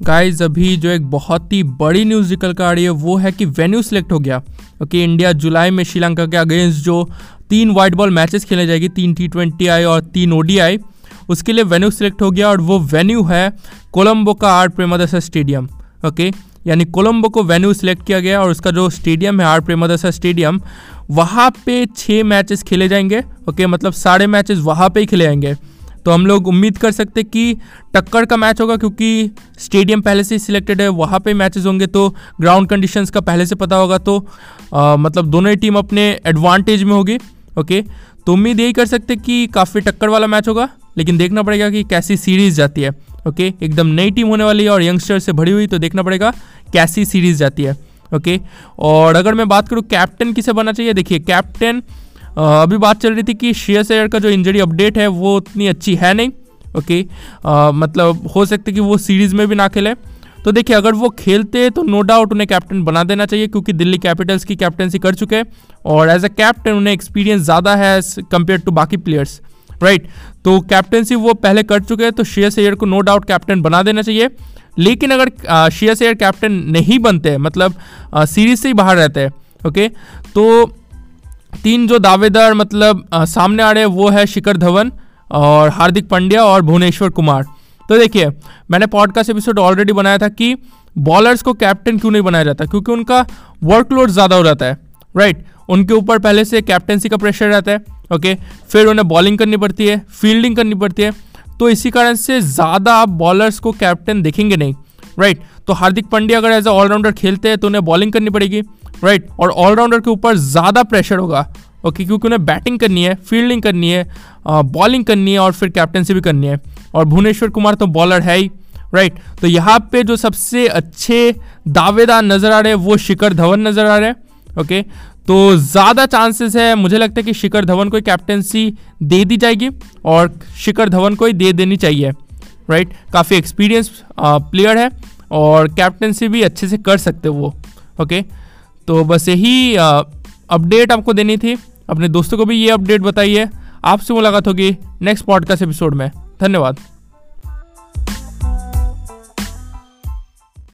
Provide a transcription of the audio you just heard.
Guys अभी जो एक बहुत ही बड़ी न्यूज़ निकल कर आ रही है, वो है कि वेन्यू सिलेक्ट हो गया। ओके इंडिया जुलाई में श्रीलंका के अगेंस्ट जो तीन वाइट बॉल मैचेस खेले जाएगी, तीन टी ट्वेंटी आई और तीन ओ उसके लिए वेन्यू सिलेक्ट हो गया और वो वेन्यू है कोलंबो का आर प्रेमादसा स्टेडियम। ओके यानी कोलंबो को वेन्यू सिलेक्ट किया गया और उसका जो स्टेडियम है आर प्रेमादसा स्टेडियम, वहाँ पे छः मैचेस खेले जाएँगे। ओके मतलब सारे मैचेस वहाँ पे ही खेले जाएँगे। तो हम लोग उम्मीद कर सकते कि टक्कर का मैच होगा क्योंकि स्टेडियम पहले से ही सिलेक्टेड है वहाँ पे मैचेस होंगे तो ग्राउंड कंडीशंस का पहले से पता होगा तो आ, मतलब दोनों ही टीम अपने एडवांटेज में होगी ओके तो उम्मीद यही कर सकते कि काफ़ी टक्कर वाला मैच होगा लेकिन देखना पड़ेगा कि कैसी सीरीज़ जाती है ओके एकदम नई टीम होने वाली है और यंगस्टर से भरी हुई तो देखना पड़ेगा कैसी सीरीज़ जाती है ओके और अगर मैं बात करूँ कैप्टन किसे बनना चाहिए देखिए कैप्टन अभी बात चल रही थी कि श्रेयस अयर का जो इंजरी अपडेट है, वो उतनी अच्छी है नहीं ओके मतलब हो सकता है कि वो सीरीज़ में भी ना खेले। तो देखिए, अगर वो खेलते तो नो डाउट उन्हें कैप्टन बना देना चाहिए, क्योंकि दिल्ली कैपिटल्स की कैप्टनसी कर चुके हैं, और एज अ कैप्टन उन्हें एक्सपीरियंस ज़्यादा है एज कंपेयर टू बाकी प्लेयर्स राइट तो कैप्टनसी वो पहले कर चुके हैं तो श्रेयस अयर को नो डाउट कैप्टन बना देना चाहिए। लेकिन अगर श्रेयस अयर कैप्टन नहीं बनते मतलब सीरीज़ से ही बाहर रहते हैं ओके तो तीन जो दावेदार मतलब आ, सामने आ रहे हैं वो है शिखर धवन और हार्दिक पांड्या और भुवनेश्वर कुमार। तो देखिए मैंने पॉडकास्ट एपिसोड ऑलरेडी बनाया था कि बॉलर्स को कैप्टन क्यों नहीं बनाया जाता? क्योंकि उनका वर्कलोड ज़्यादा हो जाता है राइट उनके ऊपर पहले से कैप्टनसी का प्रेशर रहता है ओके फिर उन्हें बॉलिंग करनी पड़ती है फील्डिंग करनी पड़ती है। तो इसी कारण से ज़्यादा आप बॉलर्स को कैप्टन देखेंगे नहीं। राइट तो हार्दिक पांड्या अगर एज अ ऑलराउंडर खेलते हैं तो उन्हें बॉलिंग करनी पड़ेगी। राइट और ऑलराउंडर के ऊपर ज़्यादा प्रेशर होगा। ओके क्योंकि उन्हें बैटिंग करनी है फील्डिंग करनी है बॉलिंग करनी है और फिर कैप्टनसी भी करनी है। और भुवनेश्वर कुमार तो बॉलर है ही। राइट तो यहाँ पे जो सबसे अच्छे दावेदार नज़र आ रहे हैं, वो शिखर धवन नज़र आ रहे हैं। ओके तो ज़्यादा चांसेस है, मुझे लगता है कि शिखर धवन को कैप्टनसी दे दी जाएगी और शिखर धवन को ही दे देनी चाहिए। राइट काफ़ी एक्सपीरियंस प्लेयर है। और कैप्टनसी भी अच्छे से कर सकते वो ओके तो बस यही अपडेट आपको देनी थी। अपने दोस्तों को भी ये अपडेट बताइए। आपसे मुलाकात होगी नेक्स्ट पॉडकास्ट एपिसोड में। धन्यवाद।